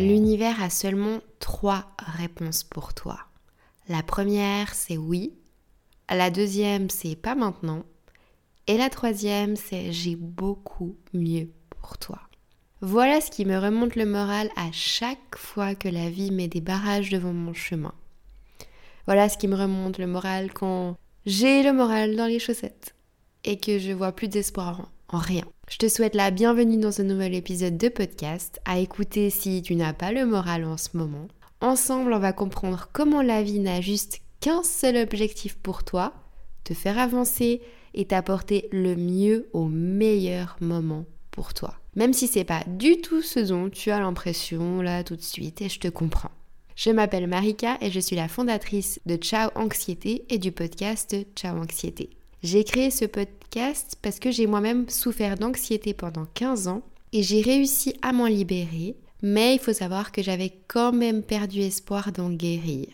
L'univers a seulement trois réponses pour toi. La première, c'est oui. La deuxième, c'est pas maintenant. Et la troisième, c'est j'ai beaucoup mieux pour toi. Voilà ce qui me remonte le moral à chaque fois que la vie met des barrages devant mon chemin. Voilà ce qui me remonte le moral quand j'ai le moral dans les chaussettes et que je vois plus d'espoir en rien. Je te souhaite la bienvenue dans ce nouvel épisode de podcast, à écouter si tu n'as pas le moral en ce moment. Ensemble, on va comprendre comment la vie n'a juste qu'un seul objectif pour toi, te faire avancer et t'apporter le mieux au meilleur moment pour toi. Même si c'est pas du tout ce dont tu as l'impression là tout de suite et je te comprends. Je m'appelle Marika et je suis la fondatrice de Ciao Anxiété et du podcast Ciao Anxiété. J'ai créé ce podcast parce que j'ai moi-même souffert d'anxiété pendant 15 ans et j'ai réussi à m'en libérer, mais il faut savoir que j'avais quand même perdu espoir d'en guérir.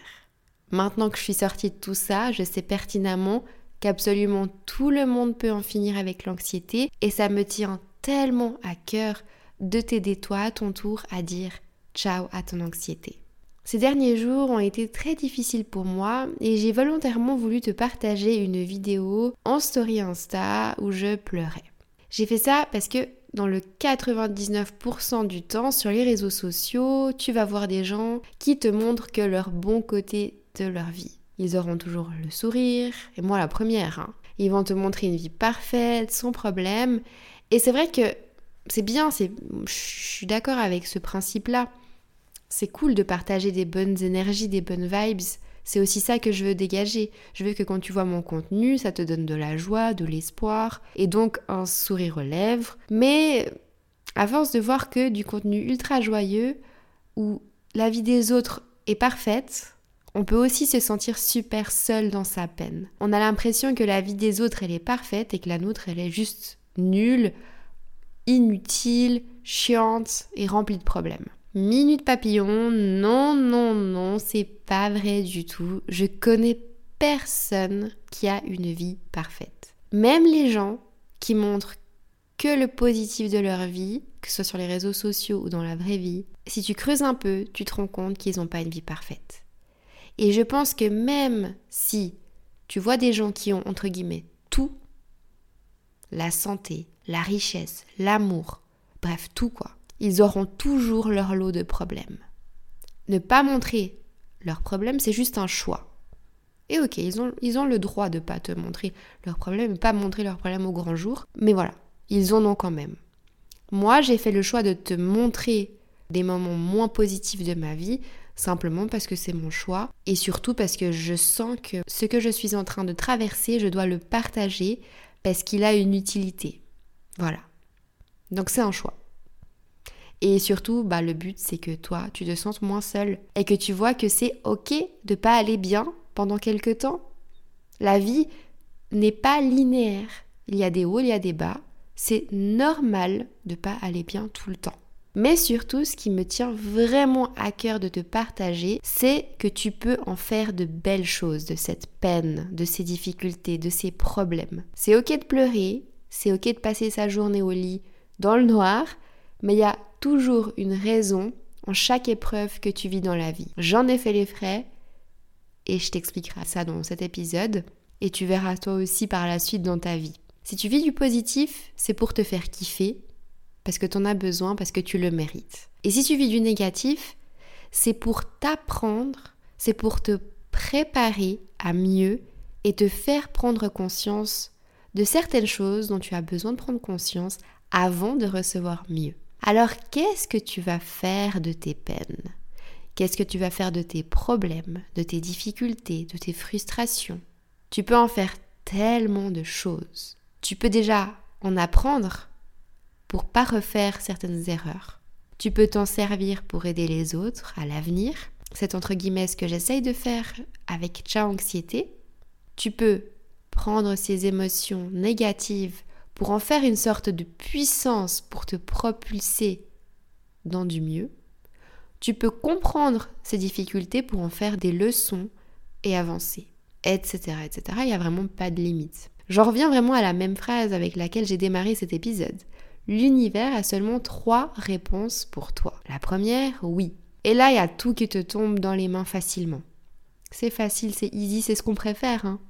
Maintenant que je suis sortie de tout ça, je sais pertinemment qu'absolument tout le monde peut en finir avec l'anxiété et ça me tient tellement à cœur de t'aider toi à ton tour à dire ciao à ton anxiété. Ces derniers jours ont été très difficiles pour moi et j'ai volontairement voulu te partager une vidéo en story Insta où je pleurais. J'ai fait ça parce que dans le 99% du temps sur les réseaux sociaux, tu vas voir des gens qui te montrent que leur bon côté de leur vie. Ils auront toujours le sourire, et moi la première. Hein. Ils vont te montrer une vie parfaite, sans problème. Et c'est vrai que c'est bien, je suis d'accord avec ce principe-là. C'est cool de partager des bonnes énergies, des bonnes vibes. C'est aussi ça que je veux dégager. Je veux que quand tu vois mon contenu, ça te donne de la joie, de l'espoir et donc un sourire aux lèvres. Mais à force de voir que du contenu ultra joyeux où la vie des autres est parfaite, on peut aussi se sentir super seul dans sa peine. On a l'impression que la vie des autres, elle est parfaite et que la nôtre, elle est juste nulle, inutile, chiante et remplie de problèmes. Minute papillon, non, non, non, c'est pas vrai du tout. Je connais personne qui a une vie parfaite. Même les gens qui montrent que le positif de leur vie, que ce soit sur les réseaux sociaux ou dans la vraie vie, si tu creuses un peu, tu te rends compte qu'ils n'ont pas une vie parfaite. Et je pense que même si tu vois des gens qui ont, entre guillemets, tout, la santé, la richesse, l'amour, bref, tout quoi, ils auront toujours leur lot de problèmes. Ne pas montrer leurs problèmes, c'est juste un choix. Et ok, ils ont, ils ont le droit de ne pas te montrer leurs problèmes, pas montrer leurs problèmes au grand jour, mais voilà, ils en ont quand même. Moi, j'ai fait le choix de te montrer des moments moins positifs de ma vie simplement parce que c'est mon choix et surtout parce que je sens que ce que je suis en train de traverser, je dois le partager parce qu'il a une utilité. Voilà. Donc c'est un choix. Et surtout, bah, le but, c'est que toi, tu te sentes moins seul et que tu vois que c'est ok de pas aller bien pendant quelque temps. La vie n'est pas linéaire. Il y a des hauts, il y a des bas. C'est normal de pas aller bien tout le temps. Mais surtout, ce qui me tient vraiment à cœur de te partager, c'est que tu peux en faire de belles choses de cette peine, de ces difficultés, de ces problèmes. C'est ok de pleurer, c'est ok de passer sa journée au lit dans le noir, mais il y a toujours une raison en chaque épreuve que tu vis dans la vie. J'en ai fait les frais et je t'expliquerai ça dans cet épisode et tu verras toi aussi par la suite dans ta vie. Si tu vis du positif, c'est pour te faire kiffer, parce que tu en as besoin, parce que tu le mérites. Et si tu vis du négatif, c'est pour t'apprendre, c'est pour te préparer à mieux et te faire prendre conscience de certaines choses dont tu as besoin de prendre conscience avant de recevoir mieux. Alors qu'est-ce que tu vas faire de tes peines? Qu'est-ce que tu vas faire de tes problèmes, de tes difficultés, de tes frustrations? Tu peux en faire tellement de choses. Tu peux déjà en apprendre pour pas refaire certaines erreurs. Tu peux t'en servir pour aider les autres à l'avenir. C'est entre guillemets ce que j'essaye de faire avec Ciao Anxiété. Tu peux prendre ces émotions négatives pour en faire une sorte de puissance pour te propulser dans du mieux. Tu peux comprendre ces difficultés pour en faire des leçons et avancer, etc. etc. Il n'y a vraiment pas de limite. J'en reviens vraiment à la même phrase avec laquelle j'ai démarré cet épisode l'univers a seulement trois réponses pour toi. La première, oui. Et là, il y a tout qui te tombe dans les mains facilement. C'est facile, c'est easy, c'est ce qu'on préfère. Hein.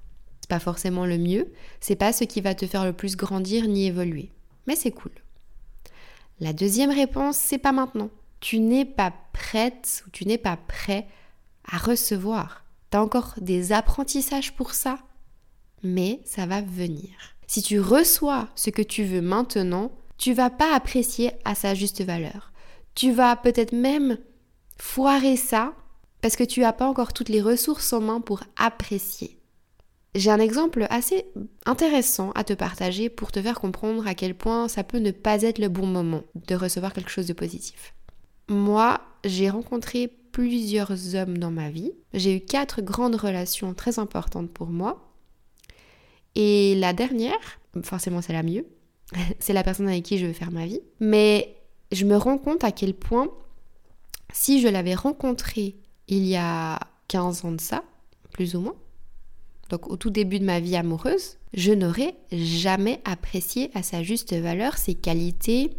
C'est pas forcément le mieux, c'est pas ce qui va te faire le plus grandir ni évoluer. Mais c'est cool. La deuxième réponse, c'est pas maintenant. Tu n'es pas prête ou tu n'es pas prêt à recevoir. Tu as encore des apprentissages pour ça, mais ça va venir. Si tu reçois ce que tu veux maintenant, tu vas pas apprécier à sa juste valeur. Tu vas peut-être même foirer ça parce que tu n'as pas encore toutes les ressources en main pour apprécier. J'ai un exemple assez intéressant à te partager pour te faire comprendre à quel point ça peut ne pas être le bon moment de recevoir quelque chose de positif. Moi, j'ai rencontré plusieurs hommes dans ma vie. J'ai eu quatre grandes relations très importantes pour moi. Et la dernière, forcément c'est la mieux, c'est la personne avec qui je veux faire ma vie. Mais je me rends compte à quel point, si je l'avais rencontré il y a 15 ans de ça, plus ou moins, au tout début de ma vie amoureuse, je n'aurais jamais apprécié à sa juste valeur ses qualités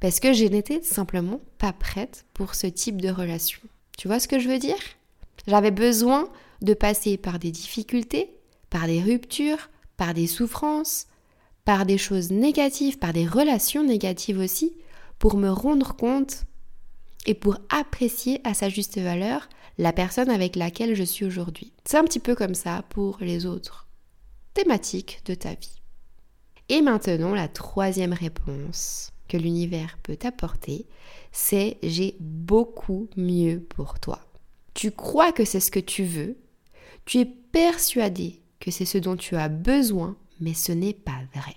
parce que je n'étais simplement pas prête pour ce type de relation. Tu vois ce que je veux dire? J'avais besoin de passer par des difficultés, par des ruptures, par des souffrances, par des choses négatives, par des relations négatives aussi, pour me rendre compte et pour apprécier à sa juste valeur la personne avec laquelle je suis aujourd'hui. C'est un petit peu comme ça pour les autres thématiques de ta vie. Et maintenant, la troisième réponse que l'univers peut t'apporter, c'est j'ai beaucoup mieux pour toi. Tu crois que c'est ce que tu veux, tu es persuadé que c'est ce dont tu as besoin, mais ce n'est pas vrai.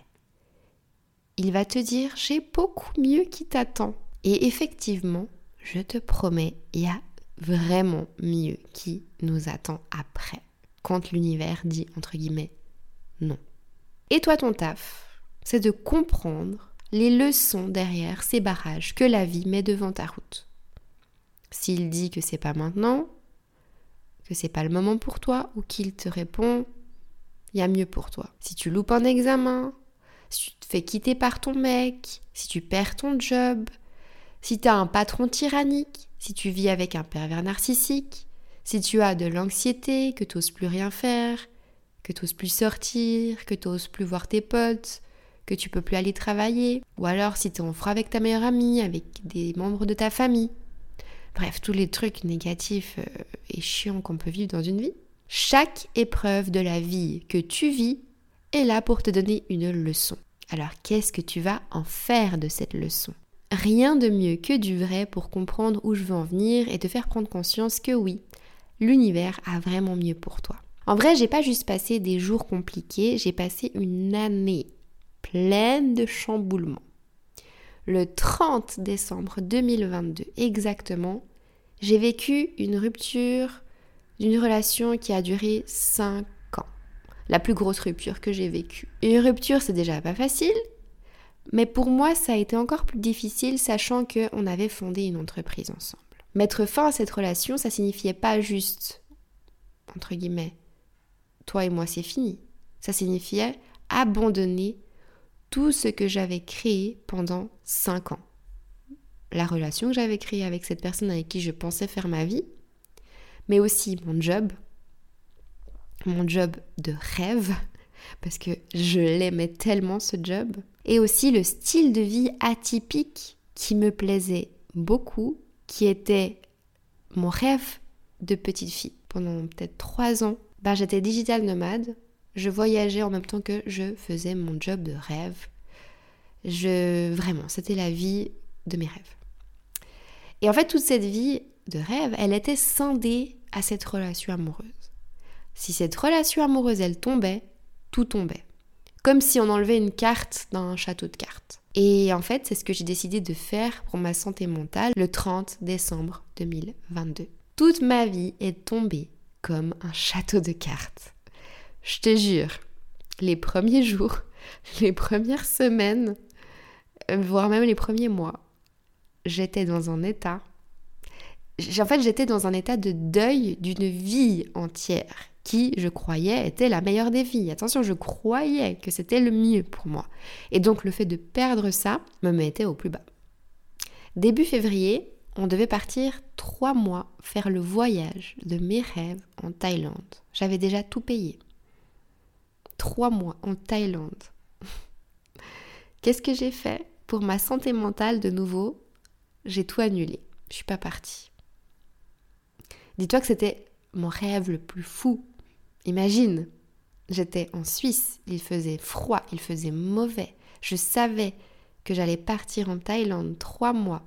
Il va te dire j'ai beaucoup mieux qui t'attend. Et effectivement, je te promets, il y a vraiment mieux qui nous attend après, quand l'univers dit entre guillemets non. Et toi, ton taf, c'est de comprendre les leçons derrière ces barrages que la vie met devant ta route. S'il dit que c'est pas maintenant, que c'est pas le moment pour toi, ou qu'il te répond il y a mieux pour toi. Si tu loupes un examen, si tu te fais quitter par ton mec, si tu perds ton job, si tu as un patron tyrannique, si tu vis avec un pervers narcissique, si tu as de l'anxiété, que tu n'oses plus rien faire, que tu n'oses plus sortir, que tu n'oses plus voir tes potes, que tu peux plus aller travailler, ou alors si tu es en froid avec ta meilleure amie, avec des membres de ta famille. Bref, tous les trucs négatifs euh, et chiants qu'on peut vivre dans une vie. Chaque épreuve de la vie que tu vis est là pour te donner une leçon. Alors qu'est-ce que tu vas en faire de cette leçon? Rien de mieux que du vrai pour comprendre où je veux en venir et te faire prendre conscience que oui, l'univers a vraiment mieux pour toi. En vrai, j'ai pas juste passé des jours compliqués, j'ai passé une année pleine de chamboulements. Le 30 décembre 2022 exactement, j'ai vécu une rupture d'une relation qui a duré 5 ans. La plus grosse rupture que j'ai vécue. Une rupture, c'est déjà pas facile, mais pour moi, ça a été encore plus difficile sachant qu'on avait fondé une entreprise ensemble. Mettre fin à cette relation, ça signifiait pas juste, entre guillemets, toi et moi c'est fini. Ça signifiait abandonner tout ce que j'avais créé pendant 5 ans. La relation que j'avais créée avec cette personne avec qui je pensais faire ma vie, mais aussi mon job, mon job de rêve, parce que je l'aimais tellement ce job, et aussi le style de vie atypique qui me plaisait beaucoup, qui était mon rêve de petite fille. Pendant peut-être trois ans, bah, j'étais digital nomade, je voyageais en même temps que je faisais mon job de rêve. Je vraiment, c'était la vie de mes rêves. Et en fait, toute cette vie de rêve, elle était scindée à cette relation amoureuse. Si cette relation amoureuse, elle tombait, tout tombait comme si on enlevait une carte d'un château de cartes. Et en fait, c'est ce que j'ai décidé de faire pour ma santé mentale le 30 décembre 2022. Toute ma vie est tombée comme un château de cartes. Je te jure, les premiers jours, les premières semaines, voire même les premiers mois, j'étais dans un état. En fait, j'étais dans un état de deuil d'une vie entière qui, je croyais, était la meilleure des vies. Attention, je croyais que c'était le mieux pour moi. Et donc le fait de perdre ça me mettait au plus bas. Début février, on devait partir trois mois faire le voyage de mes rêves en Thaïlande. J'avais déjà tout payé. Trois mois en Thaïlande. Qu'est-ce que j'ai fait Pour ma santé mentale, de nouveau, j'ai tout annulé. Je suis pas partie. Dis-toi que c'était mon rêve le plus fou. Imagine, j'étais en Suisse, il faisait froid, il faisait mauvais. Je savais que j'allais partir en Thaïlande trois mois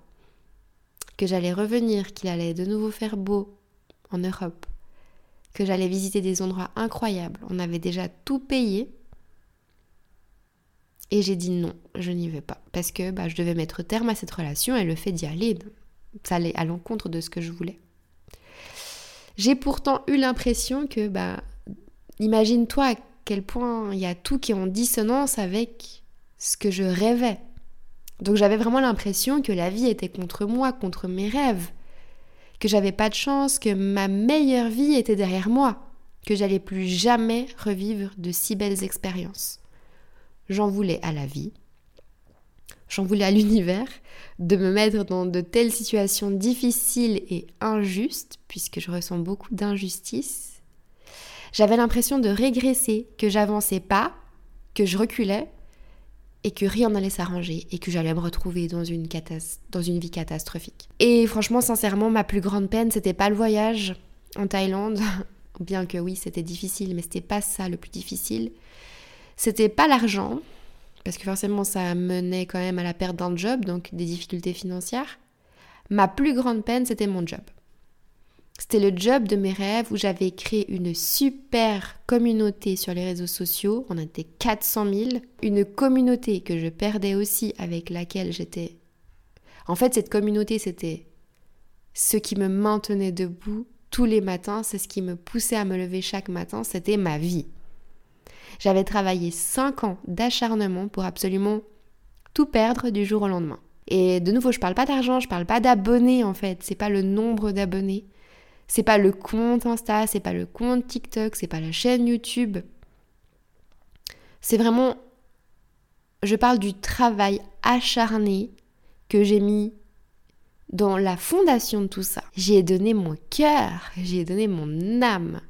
que j'allais revenir, qu'il allait de nouveau faire beau en Europe, que j'allais visiter des endroits incroyables. On avait déjà tout payé. Et j'ai dit non, je n'y vais pas. Parce que bah, je devais mettre terme à cette relation et le fait d'y aller, ça allait à l'encontre de ce que je voulais. J'ai pourtant eu l'impression que, bah, imagine-toi à quel point il y a tout qui est en dissonance avec ce que je rêvais. Donc j'avais vraiment l'impression que la vie était contre moi, contre mes rêves, que j'avais pas de chance, que ma meilleure vie était derrière moi, que j'allais plus jamais revivre de si belles expériences. J'en voulais à la vie, j'en voulais à l'univers, de me mettre dans de telles situations difficiles et injustes, puisque je ressens beaucoup d'injustice. J'avais l'impression de régresser, que j'avançais pas, que je reculais, et que rien n'allait s'arranger et que j'allais me retrouver dans une, dans une vie catastrophique. Et franchement, sincèrement, ma plus grande peine, c'était pas le voyage en Thaïlande, bien que oui, c'était difficile, mais c'était pas ça le plus difficile. C'était pas l'argent, parce que forcément, ça menait quand même à la perte d'un job, donc des difficultés financières. Ma plus grande peine, c'était mon job. C'était le job de mes rêves où j'avais créé une super communauté sur les réseaux sociaux. On était 400 000. Une communauté que je perdais aussi avec laquelle j'étais... En fait, cette communauté, c'était ce qui me maintenait debout tous les matins. C'est ce qui me poussait à me lever chaque matin. C'était ma vie. J'avais travaillé 5 ans d'acharnement pour absolument tout perdre du jour au lendemain. Et de nouveau, je parle pas d'argent, je parle pas d'abonnés en fait, c'est pas le nombre d'abonnés. C'est pas le compte Insta, c'est pas le compte TikTok, c'est pas la chaîne YouTube. C'est vraiment. Je parle du travail acharné que j'ai mis dans la fondation de tout ça. J'y ai donné mon cœur, j'y ai donné mon âme.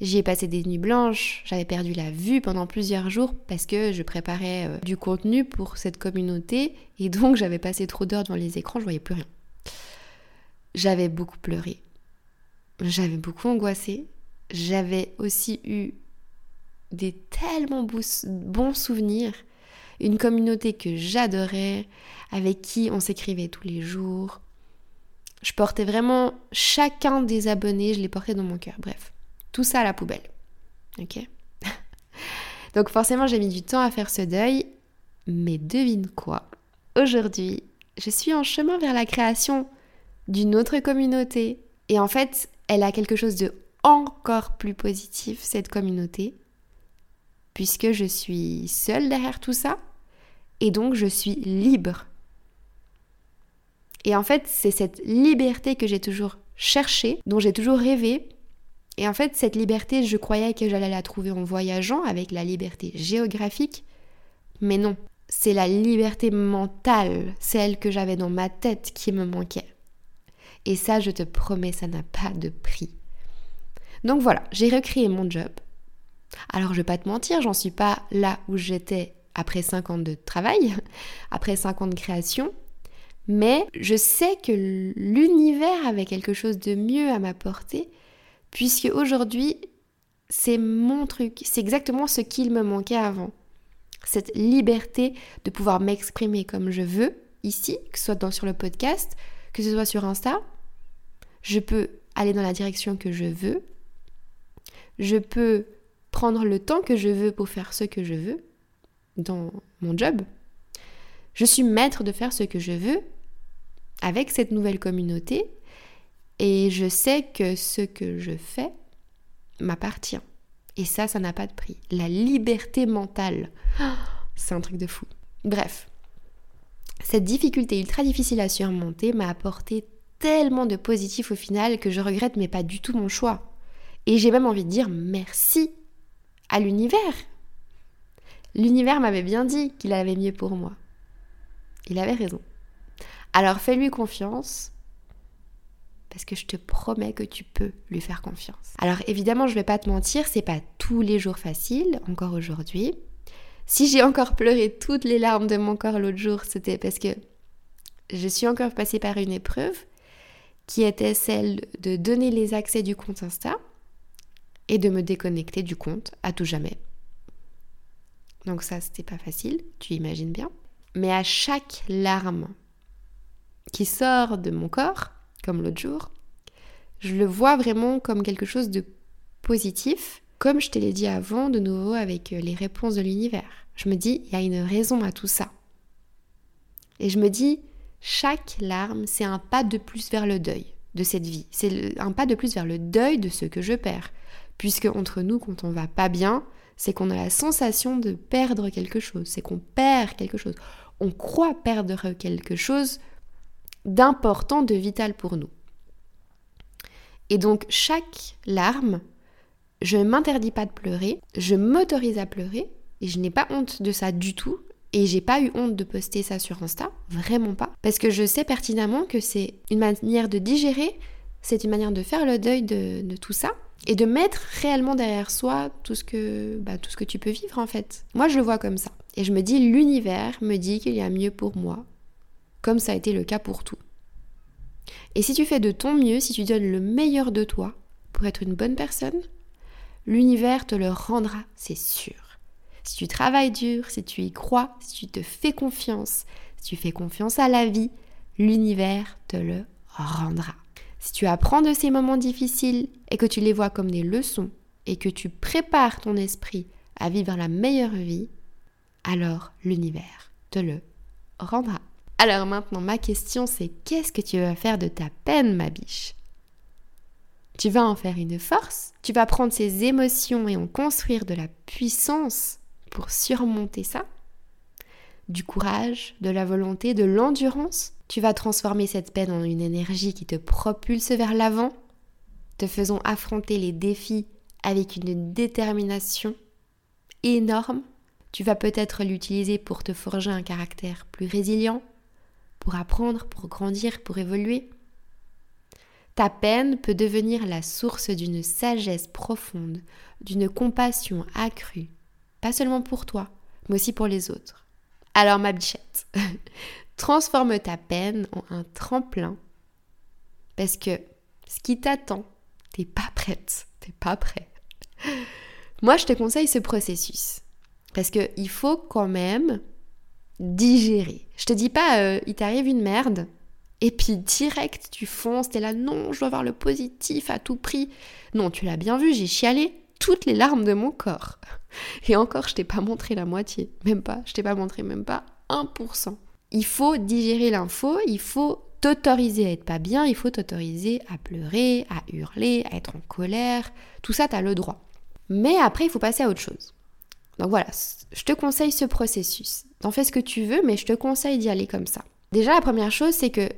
J'y ai passé des nuits blanches, j'avais perdu la vue pendant plusieurs jours parce que je préparais euh, du contenu pour cette communauté et donc j'avais passé trop d'heures devant les écrans, je voyais plus rien. J'avais beaucoup pleuré, j'avais beaucoup angoissé. J'avais aussi eu des tellement bons souvenirs. Une communauté que j'adorais, avec qui on s'écrivait tous les jours. Je portais vraiment chacun des abonnés, je les portais dans mon cœur. Bref, tout ça à la poubelle. Ok? Donc forcément, j'ai mis du temps à faire ce deuil. Mais devine quoi? Aujourd'hui, je suis en chemin vers la création d'une autre communauté. Et en fait, elle a quelque chose de encore plus positif, cette communauté, puisque je suis seule derrière tout ça, et donc je suis libre. Et en fait, c'est cette liberté que j'ai toujours cherchée, dont j'ai toujours rêvé. Et en fait, cette liberté, je croyais que j'allais la trouver en voyageant avec la liberté géographique, mais non, c'est la liberté mentale, celle que j'avais dans ma tête qui me manquait. Et ça, je te promets, ça n'a pas de prix. Donc voilà, j'ai recréé mon job. Alors je vais pas te mentir, j'en suis pas là où j'étais après 5 ans de travail, après 5 ans de création, mais je sais que l'univers avait quelque chose de mieux à m'apporter, puisque aujourd'hui, c'est mon truc, c'est exactement ce qu'il me manquait avant. Cette liberté de pouvoir m'exprimer comme je veux, ici, que ce soit dans, sur le podcast, que ce soit sur Insta, je peux aller dans la direction que je veux, je peux prendre le temps que je veux pour faire ce que je veux dans mon job. Je suis maître de faire ce que je veux avec cette nouvelle communauté et je sais que ce que je fais m'appartient. Et ça, ça n'a pas de prix. La liberté mentale, c'est un truc de fou. Bref, cette difficulté ultra difficile à surmonter m'a apporté tellement de positif au final que je regrette mais pas du tout mon choix. Et j'ai même envie de dire merci à l'univers. L'univers m'avait bien dit qu'il avait mieux pour moi. Il avait raison. Alors fais-lui confiance parce que je te promets que tu peux lui faire confiance. Alors évidemment, je vais pas te mentir, c'est pas tous les jours facile, encore aujourd'hui. Si j'ai encore pleuré toutes les larmes de mon corps l'autre jour, c'était parce que je suis encore passée par une épreuve qui était celle de donner les accès du compte Insta et de me déconnecter du compte à tout jamais. Donc ça, c'était pas facile, tu imagines bien. Mais à chaque larme qui sort de mon corps, comme l'autre jour, je le vois vraiment comme quelque chose de positif, comme je te l'ai dit avant, de nouveau avec euh, les réponses de l'univers. Je me dis, il y a une raison à tout ça. Et je me dis, chaque larme, c'est un pas de plus vers le deuil de cette vie. C'est un pas de plus vers le deuil de ce que je perds. Puisque entre nous, quand on va pas bien, c'est qu'on a la sensation de perdre quelque chose, c'est qu'on perd quelque chose. On croit perdre quelque chose d'important, de vital pour nous. Et donc chaque larme, je ne m'interdis pas de pleurer, je m'autorise à pleurer, et je n'ai pas honte de ça du tout, et j'ai pas eu honte de poster ça sur Insta, vraiment pas, parce que je sais pertinemment que c'est une manière de digérer, c'est une manière de faire le deuil de, tout ça, et de mettre réellement derrière soi tout ce que bah, tout ce que tu peux vivre en fait. Moi je le vois comme ça et je me dis l'univers me dit qu'il y a mieux pour moi comme ça a été le cas pour tout. Et si tu fais de ton mieux, si tu donnes le meilleur de toi pour être une bonne personne, l'univers te le rendra, c'est sûr. Si tu travailles dur, si tu y crois, si tu te fais confiance, si tu fais confiance à la vie, l'univers te le rendra. Si tu apprends de ces moments difficiles et que tu les vois comme des leçons et que tu prépares ton esprit à vivre la meilleure vie, alors l'univers te le rendra. Alors maintenant, ma question c'est qu'est-ce que tu vas faire de ta peine, ma biche? Tu vas en faire une force? Tu vas prendre ces émotions et en construire de la puissance? Pour surmonter ça Du courage, de la volonté, de l'endurance tu vas transformer cette peine en une énergie qui te propulse vers l'avant, te faisant affronter les défis avec une détermination énorme. Tu vas peut-être l'utiliser pour te forger un caractère plus résilient, pour apprendre, pour grandir, pour évoluer. Ta peine peut devenir la source d'une sagesse profonde, d'une compassion accrue, pas seulement pour toi, mais aussi pour les autres. Alors ma bichette, Transforme ta peine en un tremplin parce que ce qui t'attend, t'es pas prête, t'es pas prêt. Moi, je te conseille ce processus parce qu'il faut quand même digérer. Je te dis pas, euh, il t'arrive une merde et puis direct tu fonces, t'es là, non, je dois voir le positif à tout prix. Non, tu l'as bien vu, j'ai chialé toutes les larmes de mon corps. Et encore, je t'ai pas montré la moitié, même pas, je t'ai pas montré même pas 1% il faut digérer l'info, il faut t'autoriser à être pas bien, il faut t'autoriser à pleurer, à hurler, à être en colère. Tout ça, tu as le droit. Mais après, il faut passer à autre chose. Donc voilà, je te conseille ce processus. T'en fais ce que tu veux, mais je te conseille d'y aller comme ça. Déjà, la première chose, c'est que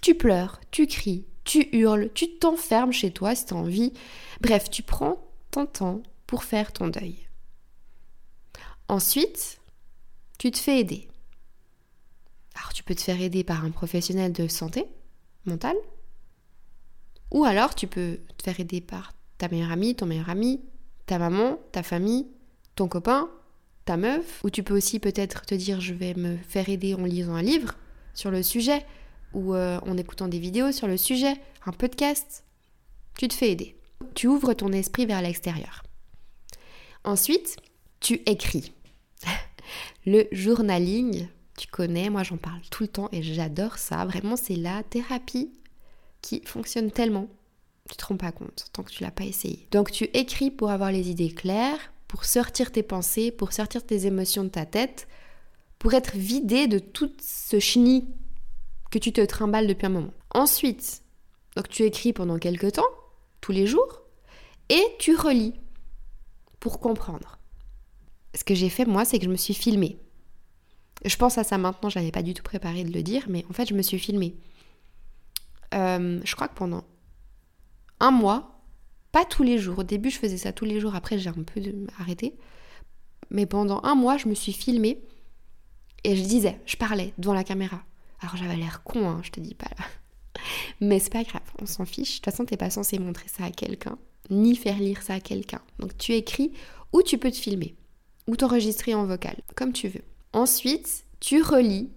tu pleures, tu cries, tu hurles, tu t'enfermes chez toi si tu as envie. Bref, tu prends ton temps pour faire ton deuil. Ensuite, tu te fais aider. Alors tu peux te faire aider par un professionnel de santé mentale, ou alors tu peux te faire aider par ta meilleure amie, ton meilleur ami, ta maman, ta famille, ton copain, ta meuf, ou tu peux aussi peut-être te dire je vais me faire aider en lisant un livre sur le sujet, ou euh, en écoutant des vidéos sur le sujet, un podcast. Tu te fais aider. Tu ouvres ton esprit vers l'extérieur. Ensuite, tu écris. le journaling, tu connais, moi j'en parle tout le temps et j'adore ça. Vraiment, c'est la thérapie qui fonctionne tellement. Tu te rends pas compte tant que tu l'as pas essayé. Donc tu écris pour avoir les idées claires, pour sortir tes pensées, pour sortir tes émotions de ta tête, pour être vidé de tout ce chenille que tu te trimbales depuis un moment. Ensuite, donc tu écris pendant quelques temps, tous les jours, et tu relis pour comprendre. Ce que j'ai fait moi, c'est que je me suis filmée. Je pense à ça maintenant, je n'avais pas du tout préparé de le dire, mais en fait, je me suis filmée. Euh, je crois que pendant un mois, pas tous les jours, au début je faisais ça tous les jours, après j'ai un peu arrêté, mais pendant un mois, je me suis filmée et je disais, je parlais devant la caméra. Alors j'avais l'air con, hein, je te dis pas là. Mais c'est pas grave, on s'en fiche. De toute façon, t'es pas censé montrer ça à quelqu'un, ni faire lire ça à quelqu'un. Donc tu écris ou tu peux te filmer, ou t'enregistrer en vocal, comme tu veux. Ensuite, tu relis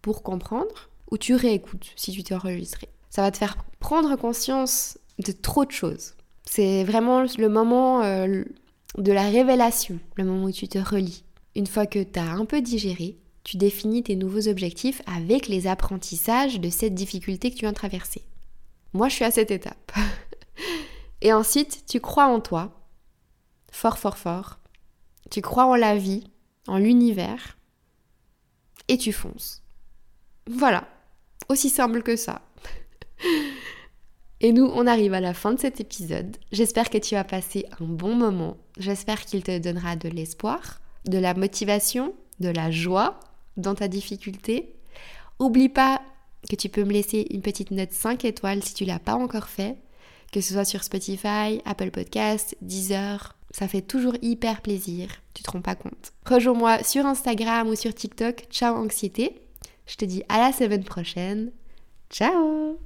pour comprendre, ou tu réécoutes si tu t'es enregistré. Ça va te faire prendre conscience de trop de choses. C'est vraiment le moment euh, de la révélation, le moment où tu te relis. Une fois que tu as un peu digéré, tu définis tes nouveaux objectifs avec les apprentissages de cette difficulté que tu viens de traverser. Moi, je suis à cette étape. Et ensuite, tu crois en toi, fort, fort, fort. Tu crois en la vie, en l'univers, et tu fonces. Voilà, aussi simple que ça. Et nous, on arrive à la fin de cet épisode. J'espère que tu as passé un bon moment. J'espère qu'il te donnera de l'espoir, de la motivation, de la joie dans ta difficulté. Oublie pas que tu peux me laisser une petite note 5 étoiles si tu l'as pas encore fait, que ce soit sur Spotify, Apple Podcasts, Deezer. Ça fait toujours hyper plaisir, tu te rends pas compte. Rejoins-moi sur Instagram ou sur TikTok, ciao anxiété. Je te dis à la semaine prochaine. Ciao